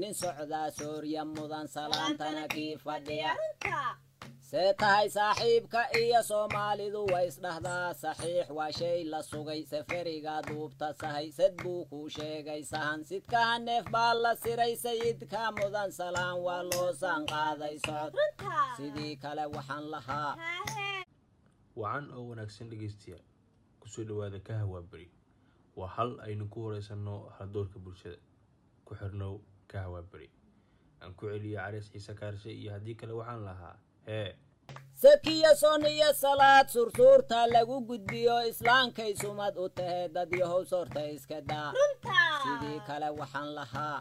nin socdaa soorya mudan salaantana kii fadhiya. See tahay saaxiibka iyo soomaalidu way isdhahdaa saxiix waa shay la sugay safariga duubta sahay. Sad buu kuu sheegay sahan sidkaha neef baa la siray. Sayidka mudan salaan waa loo sanqaaday socod. Sidii kale waxaan lahaa. Wacan oo wanaagsan dhegaystayaal ku soo dhowaada ka hawaaberi waa hal aynu ku horeysanno haldoorka bulshada. Ku xirnow ka hawaaberi aan ku celiyo cariis ciise kaarshe iyo haddii kale waxaan lahaa hee. Sakiya son iyo salaad sursuurta lagu gudbiyo islaankay sumad u tahe dad yahow sorta iska daa. Sidii kale waxaan lahaa